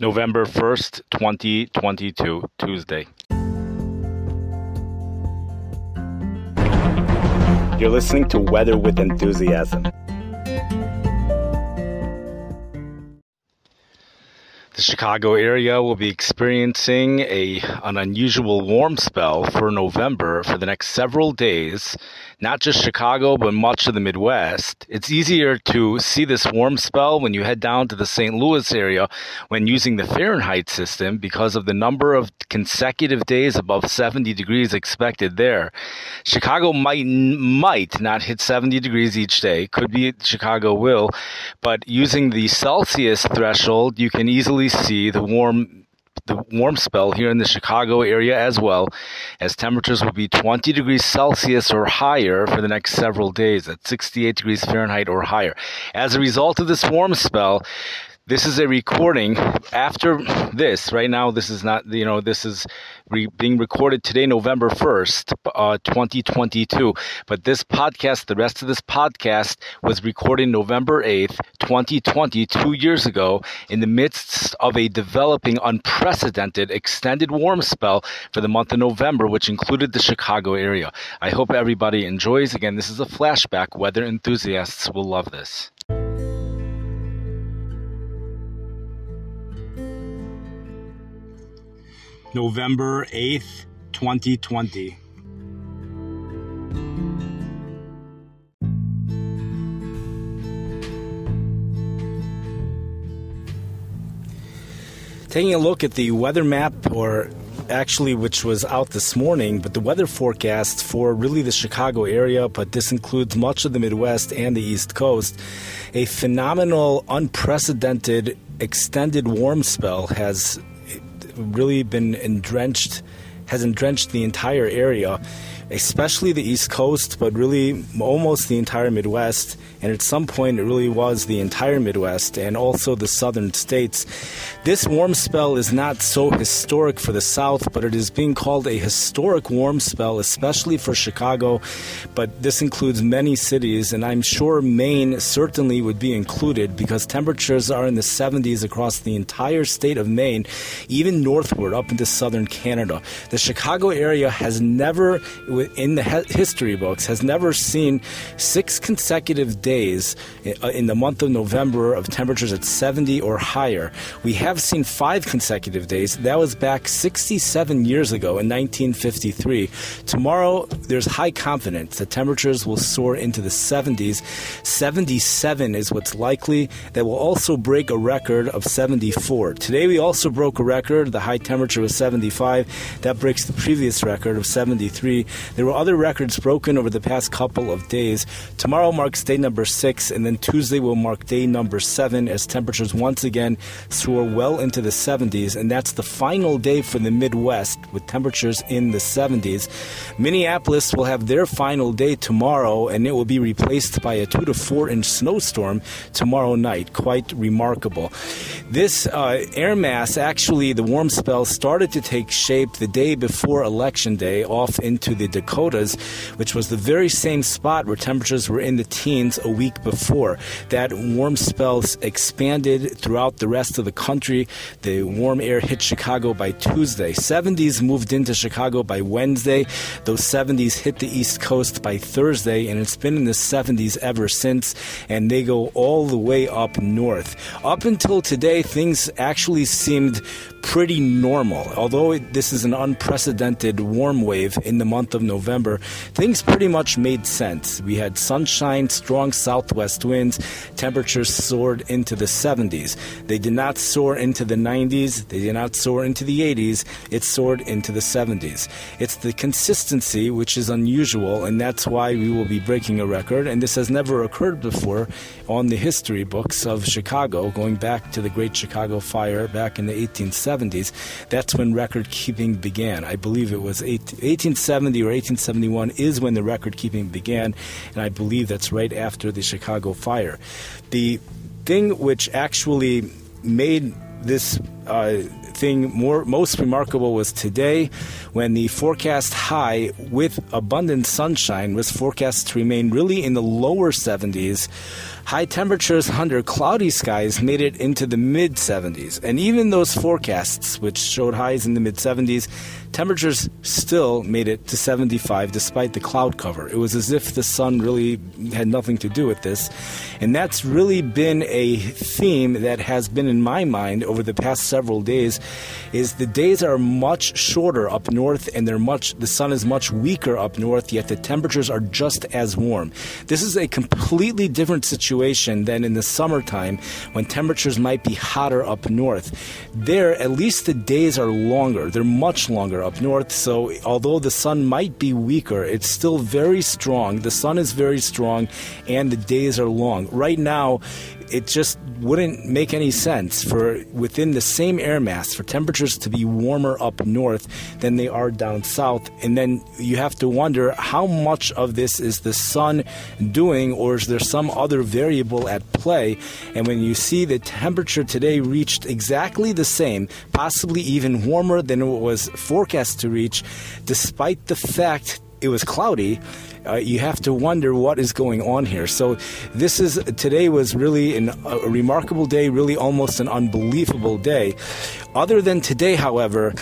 November 1st, 2022, Tuesday. You're listening to Weather with Enthusiasm. The Chicago area will be experiencing a an unusual warm spell for November for the next several days. Not just Chicago, but much of the Midwest. It's easier to see this warm spell when you head down to the St. Louis area when using the Fahrenheit system because of the number of consecutive days above 70 degrees expected there. Chicago might might not hit 70 degrees each day. Could be Chicago will, but using the Celsius threshold, you can easily see the warm the warm spell here in the Chicago area as well, as temperatures will be 20 degrees Celsius or higher for the next several days at 68 degrees Fahrenheit or higher. As a result of this warm spell, this is a recording after this. Right now this is not you know this is re- being recorded today november 1st uh, 2022 but this podcast the rest of this podcast was recorded november 8th 2020 two years ago in the midst of a developing unprecedented extended warm spell for the month of november which included the chicago area. I hope everybody enjoys. Again this is a flashback. Weather enthusiasts will love this November 8th, 2020. Taking a look at the weather map, or actually, which was out this morning, but the weather forecast for really the Chicago area, but this includes much of the Midwest and the East Coast. A phenomenal, unprecedented, extended warm spell has really been drenched, has drenched the entire area, especially the East Coast, but really almost the entire Midwest and at some point it really was the entire Midwest and also the southern states. This warm spell is not so historic for the South, but it is being called a historic warm spell, especially for Chicago. But this includes many cities, and I'm sure Maine certainly would be included because temperatures are in the 70s across the entire state of Maine, even northward up into southern Canada. The Chicago area has never, in the history books, has never seen six consecutive days uh, in the month of November of temperatures at 70 or higher. We have seen five consecutive days. That was back 67 years ago in 1953. Tomorrow, there's high confidence that temperatures will soar into the 70s. 77 is what's likely. That will also break a record of 74. Today, we also broke a record. The high temperature was 75. That breaks the previous record of 73. There were other records broken over the past couple of days. Tomorrow marks day number six, and then Tuesday will mark day number seven as temperatures once again soar well into the 70s, and that's the final day for the Midwest with temperatures in the 70s. Minneapolis will have their final day tomorrow, and it will be replaced by a two to four inch snowstorm tomorrow night. Quite remarkable. This uh, air mass, actually, the warm spell started to take shape the day before Election Day off into the Dakotas, which was the very same spot where temperatures were in the teens a week before. That warm spell expanded throughout the rest of the country. The warm air hit Chicago by Tuesday. 70s moved into Chicago by Wednesday. Those 70s hit the East Coast by Thursday, and it's been in the 70s ever since, and they go all the way up north. Up until today, things actually seemed pretty normal. Although it, this is an unprecedented warm wave in the month of November, things pretty much made sense. We had sunshine, strong southwest winds, temperatures soared into the 70s. They did not soar into the 90s, they did not soar into the 80s, it soared into the 70s. It's the consistency which is unusual, and that's why we will be breaking a record, and this has never occurred before on the history books of Chicago, going back to the Great Chicago Fire back in the 1870s. 70s. That's when record keeping began. I believe it was 1870 or 1871 is when the record keeping began, and I believe that's right after the Chicago fire. The thing which actually made this uh, thing more most remarkable was today when the forecast high with abundant sunshine was forecast to remain really in the lower 70s High temperatures under cloudy skies made it into the mid 70s, and even those forecasts, which showed highs in the mid 70s, temperatures still made it to 75 despite the cloud cover. It was as if the sun really had nothing to do with this. And that's really been a theme that has been in my mind over the past several days is the days are much shorter up north and they're much the sun is much weaker up north yet the temperatures are just as warm. This is a completely different situation than in the summertime when temperatures might be hotter up north. There at least the days are longer. They're much longer up north. So, although the sun might be weaker, it's still very strong. The sun is very strong, and the days are long. Right now, it just wouldn't make any sense for within the same air mass for temperatures to be warmer up north than they are down south. And then you have to wonder how much of this is the sun doing, or is there some other variable at play? And when you see the temperature today reached exactly the same, possibly even warmer than it was forecast to reach, despite the fact it was cloudy, uh, you have to wonder what is going on here. So this is today was really an, a remarkable day, really almost an unbelievable day. Other than today, however,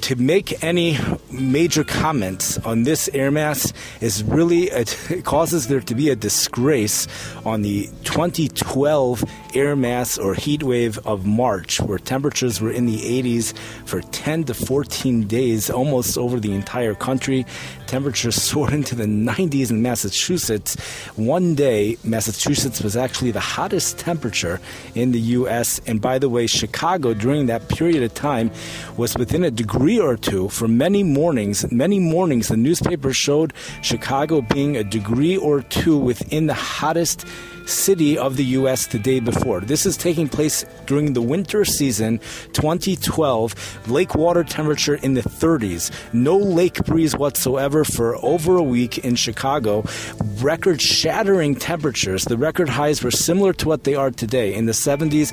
to make any major comments on this air mass is really a, it causes there to be a disgrace on the 2012 air mass or heat wave of March, where temperatures were in the 80s for 10 to 14 days, almost over the entire country. Temperatures soared into the 90s in Massachusetts. One day, Massachusetts was actually the hottest temperature in the U.S. And by the way, Chicago during that period of time was within a degree or two for many mornings. Many mornings, the newspaper showed Chicago being a degree or two within the hottest city of the U.S. the day before. This is taking place during the winter season 2012. Lake water temperature in the 30s. No lake breeze whatsoever for over a week in Chicago. Record shattering temperatures. The record highs were similar to what they are today in the 70s.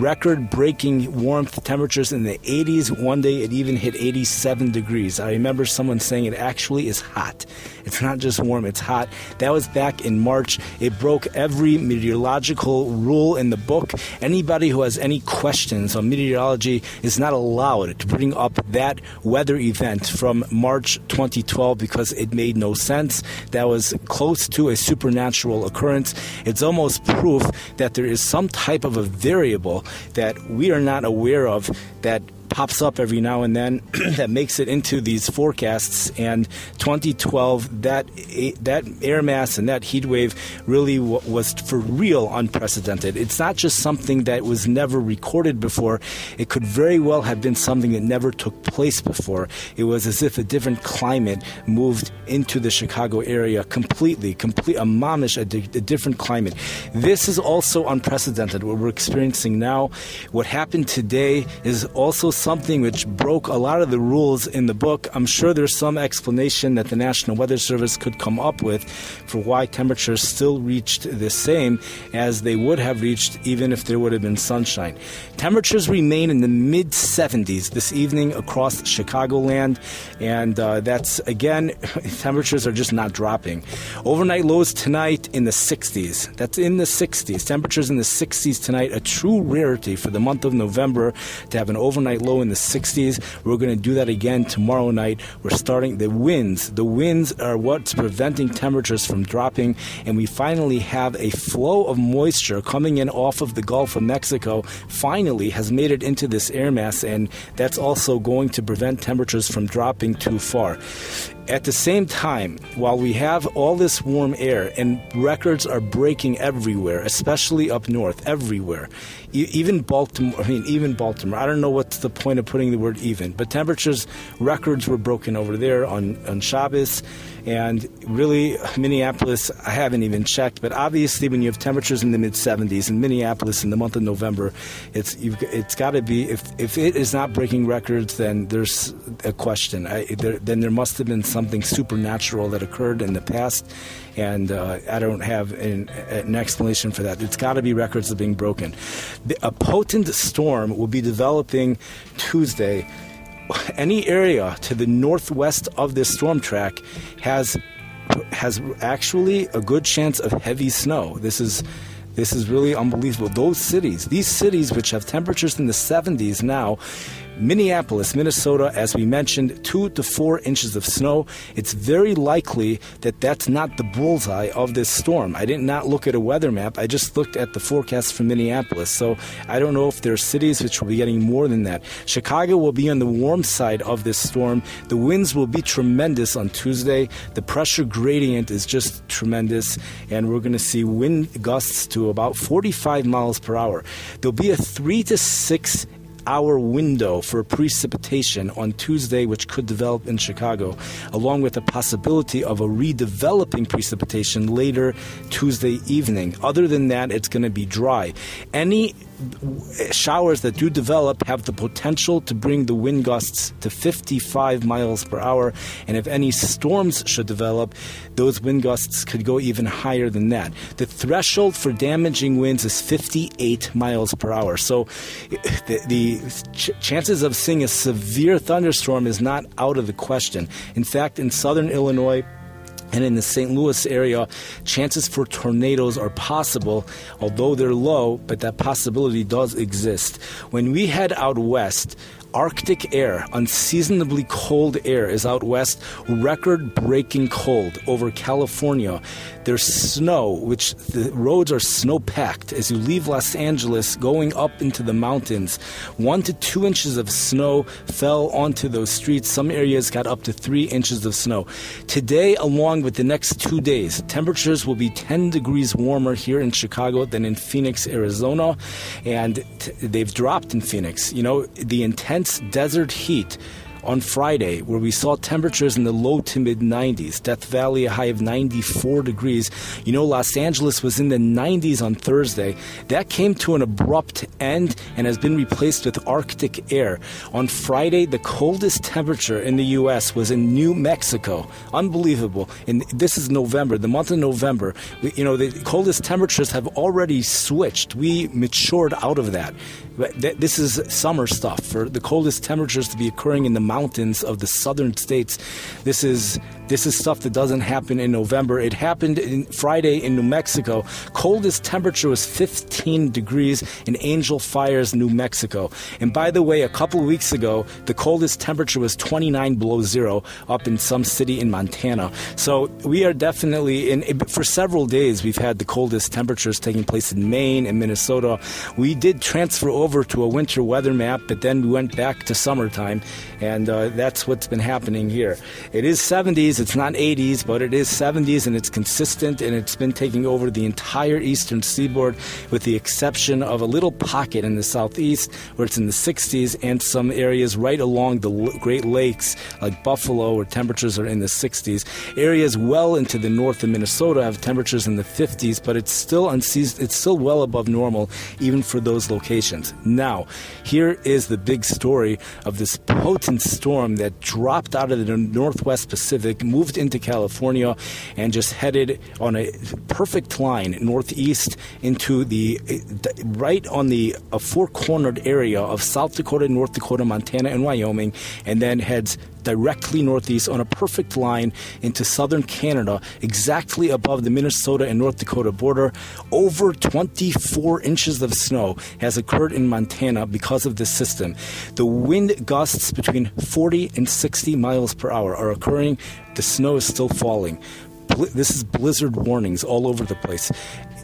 Record breaking warmth temperatures in the 80s. One day it even hit 87 degrees. I remember someone saying it actually is hot. It's not just warm, it's hot. That was back in March. It broke every meteorological rule in the book. Anybody who has any questions on meteorology is not allowed to bring up that weather event from March 2012 because it made no sense. That was close to a supernatural occurrence. It's almost proof that there is some type of a variable that we are not aware of that pops up every now and then that makes it into these forecasts. And 2012, that eh, that air mass and that heat wave really was for real unprecedented. It's not just something that was never recorded before. It could very well have been something that never took place before. It was as if a different climate moved into the Chicago area completely, complete a mamish, a, di- a different climate. This is also unprecedented. What we're experiencing now, what happened today, is also something which broke a lot of the rules in the book. I'm sure there's some explanation that the National Weather Service could come up with for why temperatures still reached the same as they would have reached even if there would have been sunshine. Temperatures remain in the mid 70s this evening across Chicagoland, and uh, that's again, temperatures are just not dropping. Overnight lows tonight in the 60s. That's in the 60s. Temperatures in the 60s tonight, a true rarity for the month of November to have an overnight low in the 60s. We're going to do that again tomorrow night. We're starting the winds. The winds are what's preventing temperatures from dropping, and we finally have a flow of moisture coming in off of the Gulf of Mexico. Finally, has made it into this air mass, and that's also going to prevent temperatures from dropping too far. At the same time, while we have all this warm air and records are breaking everywhere, especially up north, everywhere, even Baltimore, I mean, even Baltimore, I don't know what's the point of putting the word even, but temperatures, records were broken over there on, on Shabbos. And really, Minneapolis, I haven't even checked, but obviously, when you have temperatures in the mid 70s in Minneapolis in the month of November, it's it's got to be if if it is not breaking records, then there's a question. I, there, then there must have been something supernatural that occurred in the past, and uh, I don't have an, an, explanation for that. It's got to be records are being broken. A potent storm will be developing Tuesday any area to the northwest of this storm track has has actually a good chance of heavy snow. This is This is really unbelievable. Those cities, these cities which have temperatures in the 70s now, Minneapolis, Minnesota, as we mentioned, two to four inches of snow. It's very likely that that's not the bullseye of this storm. I did not look at a weather map. I just looked at the forecast for Minneapolis. So I don't know if there are cities which will be getting more than that. Chicago will be on the warm side of this storm. The winds will be tremendous on Tuesday. The pressure gradient is just tremendous, and we're going to see wind gusts to about 45 miles per hour. There'll be a three to six hour window for precipitation on Tuesday, which could develop in Chicago, along with the possibility of a redeveloping precipitation later Tuesday evening. Other than that, it's going to be dry. Any showers that do develop have the potential to bring the wind gusts to 55 miles per hour. And if any storms should develop, those wind gusts could go even higher than that. The threshold for damaging winds is 58 miles per hour. So the, the ch- chances of seeing a severe thunderstorm is not out of the question. In fact, in southern Illinois, and in the St. Louis area, chances for tornadoes are possible, although they're low, but that possibility does exist. When we head out west, Arctic air, unseasonably cold air, is out west, record breaking cold over California. There's snow, which the roads are snow packed as you leave Los Angeles going up into the mountains. One to two inches of snow fell onto those streets. Some areas got up to three inches of snow. Today, along with the next two days, temperatures will be 10 degrees warmer here in Chicago than in Phoenix, Arizona, and t- they've dropped in Phoenix. You know, the intense intense desert heat on Friday, where we saw temperatures in the low to mid 90s. Death Valley, a high of 94 degrees. You know, Los Angeles was in the 90s on Thursday. That came to an abrupt end and has been replaced with Arctic air. On Friday, the coldest temperature in the U.S. was in New Mexico. Unbelievable. And this is November, the month of November. You know, the coldest temperatures have already switched. We matured out of that. This is summer stuff for the coldest temperatures to be occurring in the mountains of the southern states. This is this is stuff that doesn't happen in November. It happened in Friday in New Mexico. Coldest temperature was 15 degrees in Angel Fires, New Mexico. And by the way, a couple weeks ago, the coldest temperature was 29 below zero up in some city in Montana. So we are definitely in for several days we've had the coldest temperatures taking place in Maine and Minnesota. We did transfer over to a winter weather map, but then we went back to summertime, and uh, that's what's been happening here. It is 70s 70s. It's not 80s, but it is 70s and it's consistent and it's been taking over the entire eastern seaboard with the exception of a little pocket in the southeast where it's in the 60s and some areas right along the Great Lakes like Buffalo where temperatures are in the 60s. Areas well into the north of Minnesota have temperatures in the 50s, but it's still unseasoned, it's still well above normal even for those locations. Now, here is the big story of this potent storm that dropped out of the northwest Pacific moved into California and just headed on a perfect line northeast into the eh, right on the four cornered area of South Dakota, North Dakota, Montana, and Wyoming, and then heads directly northeast on a perfect line into southern Canada, exactly above the Minnesota and North Dakota border. Over 24 inches of snow has occurred in Montana because of this system. The wind gusts between 40 and 60 miles per hour are occurring. The snow is still falling. This is blizzard warnings all over the place.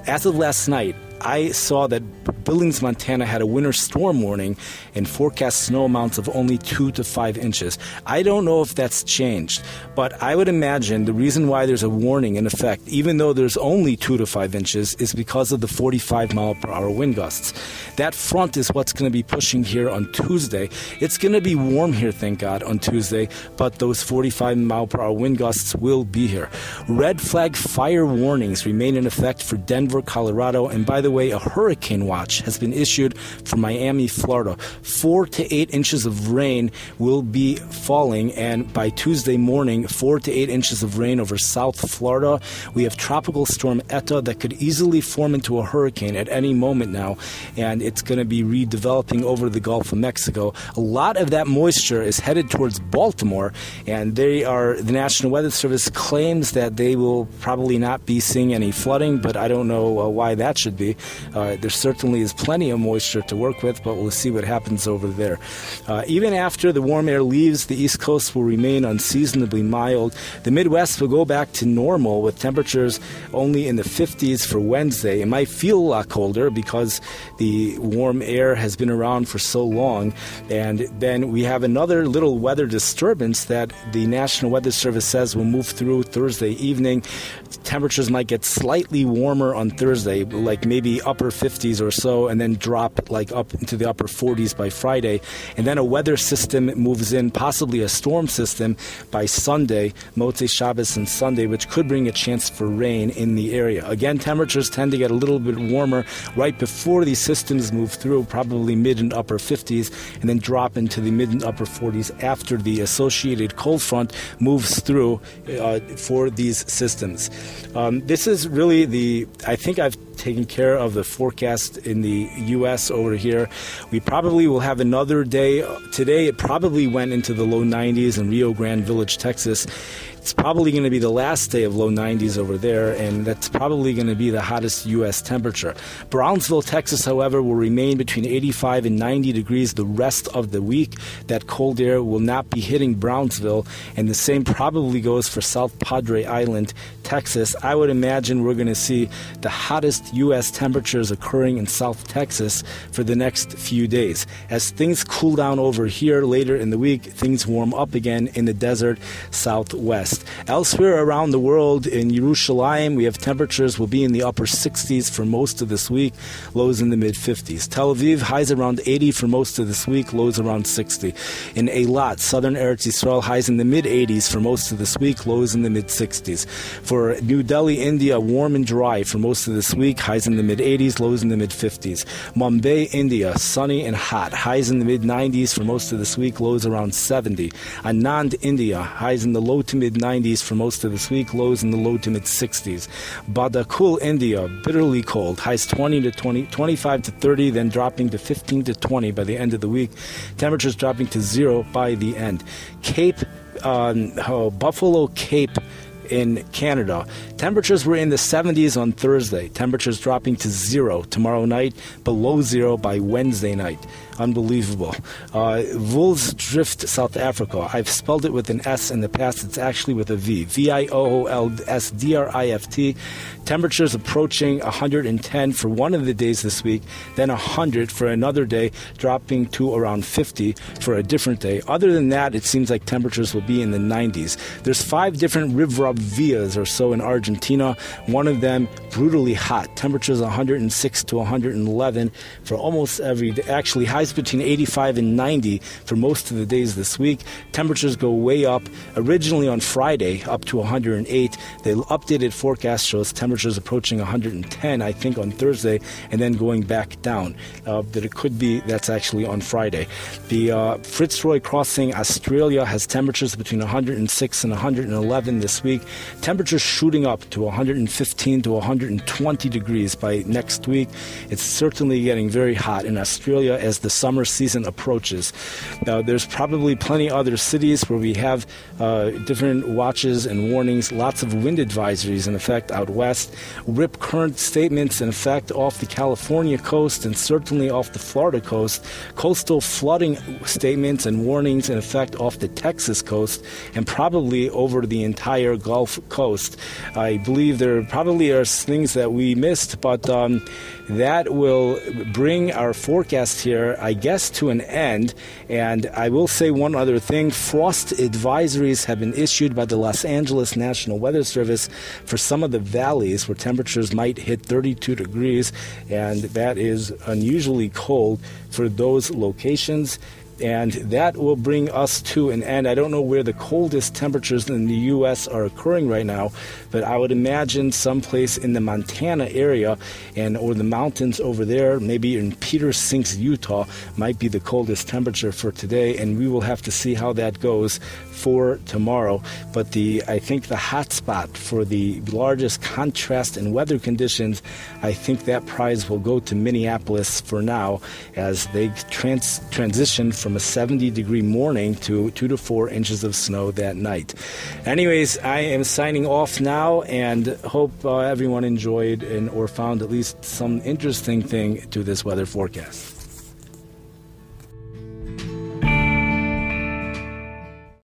As of last night, I saw that Billings, Montana had a winter storm warning and forecast snow amounts of only two to five inches. I don't know if that's changed, but I would imagine the reason why there's a warning in effect, even though there's only two to five inches, is because of the 45 mile per hour wind gusts. That front is what's going to be pushing here on Tuesday. It's going to be warm here, thank God, on Tuesday, but those 45 mile per hour wind gusts will be here. Red flag fire warnings remain in effect for Denver, Colorado, and by the the way, a hurricane watch has been issued for Miami, Florida. Four to eight inches of rain will be falling, and by Tuesday morning, four to eight inches of rain over South Florida. We have tropical storm Eta that could easily form into a hurricane at any moment now, and it's going to be redeveloping over the Gulf of Mexico. A lot of that moisture is headed towards Baltimore, and they are the National Weather Service claims that they will probably not be seeing any flooding, but I don't know uh, why that should be. Uh, there certainly is plenty of moisture to work with, but we'll see what happens over there. Uh, even after the warm air leaves, the East Coast will remain unseasonably mild. The Midwest will go back to normal with temperatures only in the 50s for Wednesday. It might feel a lot colder because the warm air has been around for so long. And then we have another little weather disturbance that the National Weather Service says will move through Thursday evening. Temperatures might get slightly warmer on Thursday, like maybe upper 50s or so, and then drop like up into the upper 40s by Friday. And then a weather system moves in, possibly a storm system, by Sunday, Motzei Shabbos and Sunday, which could bring a chance for rain in the area. Again, temperatures tend to get a little bit warmer right before these systems move through, probably mid and upper 50s, and then drop into the mid and upper 40s after the associated cold front moves through uh, for these systems. Um, this is really the, I think I've taken care of the forecast in the U.S. over here. We probably will have another day. Today, it probably went into the low 90s in Rio Grande Village, Texas. It's probably going to be the last day of low 90s over there, and that's probably going to be the hottest U.S. temperature. Brownsville, Texas, however, will remain between 85 and 90 degrees the rest of the week. That cold air will not be hitting Brownsville, and the same probably goes for South Padre Island, Texas. I would imagine we're going to see the hottest U.S. temperatures occurring in South Texas for the next few days. As things cool down over here later in the week, things warm up again in the desert southwest. West. Elsewhere around the world, in Jerusalem, we have temperatures will be in the upper 60s for most of this week, lows in the mid 50s. Tel Aviv, highs around 80 for most of this week, lows around 60. In Eilat, southern Eretz Yisrael, highs in the mid 80s for most of this week, lows in the mid 60s. For New Delhi, India, warm and dry for most of this week, highs in the mid 80s, lows in the mid 50s. Mumbai, India, sunny and hot, highs in the mid 90s for most of this week, lows around 70. Anand, India, highs in the low to mid 90s for most of this week, lows in the low to mid 60s. Badakul, India, bitterly cold, highs 20 to 20, 25 to 30, then dropping to 15 to 20 by the end of the week. Temperatures dropping to zero by the end. Cape, um, oh, Buffalo Cape in Canada. Temperatures were in the 70s on Thursday. Temperatures dropping to zero tomorrow night, below zero by Wednesday night. Unbelievable. Uh, Drift, South Africa. I've spelled it with an S in the past. It's actually with a V. V I O O L S D R I F T. Temperatures approaching 110 for one of the days this week, then 100 for another day, dropping to around 50 for a different day. Other than that, it seems like temperatures will be in the 90s. There's five different Rivadavias or so in Argentina. One of them brutally hot. Temperatures 106 to 111 for almost every day. Actually, highs between 85 and 90 for most of the days this week. Temperatures go way up. Originally on Friday, up to 108. The updated forecast shows temperatures approaching 110, I think, on Thursday, and then going back down. Uh, that it could be that's actually on Friday. The uh, Fitzroy crossing Australia has temperatures between 106 and 111 this week. Temperatures shooting up to 115 to 120 degrees by next week. It's certainly getting very hot in Australia as the summer season approaches. Now, there's probably plenty other cities where we have uh, different watches and warnings, lots of wind advisories in effect out west, rip current statements in effect off the California coast and certainly off the Florida coast, coastal flooding statements and warnings in effect off the Texas coast, and probably over the entire Gulf Coast. I believe there probably are things that we missed, but um, that will bring our forecast here, I guess, to an end. And I will say one other thing. Frost advisories have been issued by the Los Angeles National Weather Service for some of the valleys where temperatures might hit 32 degrees, and that is unusually cold for those locations and that will bring us to an end. I don't know where the coldest temperatures in the U.S. are occurring right now, but I would imagine someplace in the Montana area and or the mountains over there, maybe in Peter Sinks, Utah, might be the coldest temperature for today, and we will have to see how that goes for tomorrow. But the I think the hot spot for the largest contrast in weather conditions, I think that prize will go to Minneapolis for now as they trans- transition from from a 70 degree morning to two to four inches of snow that night. Anyways, I am signing off now and hope uh, everyone enjoyed and or found at least some interesting thing to this weather forecast.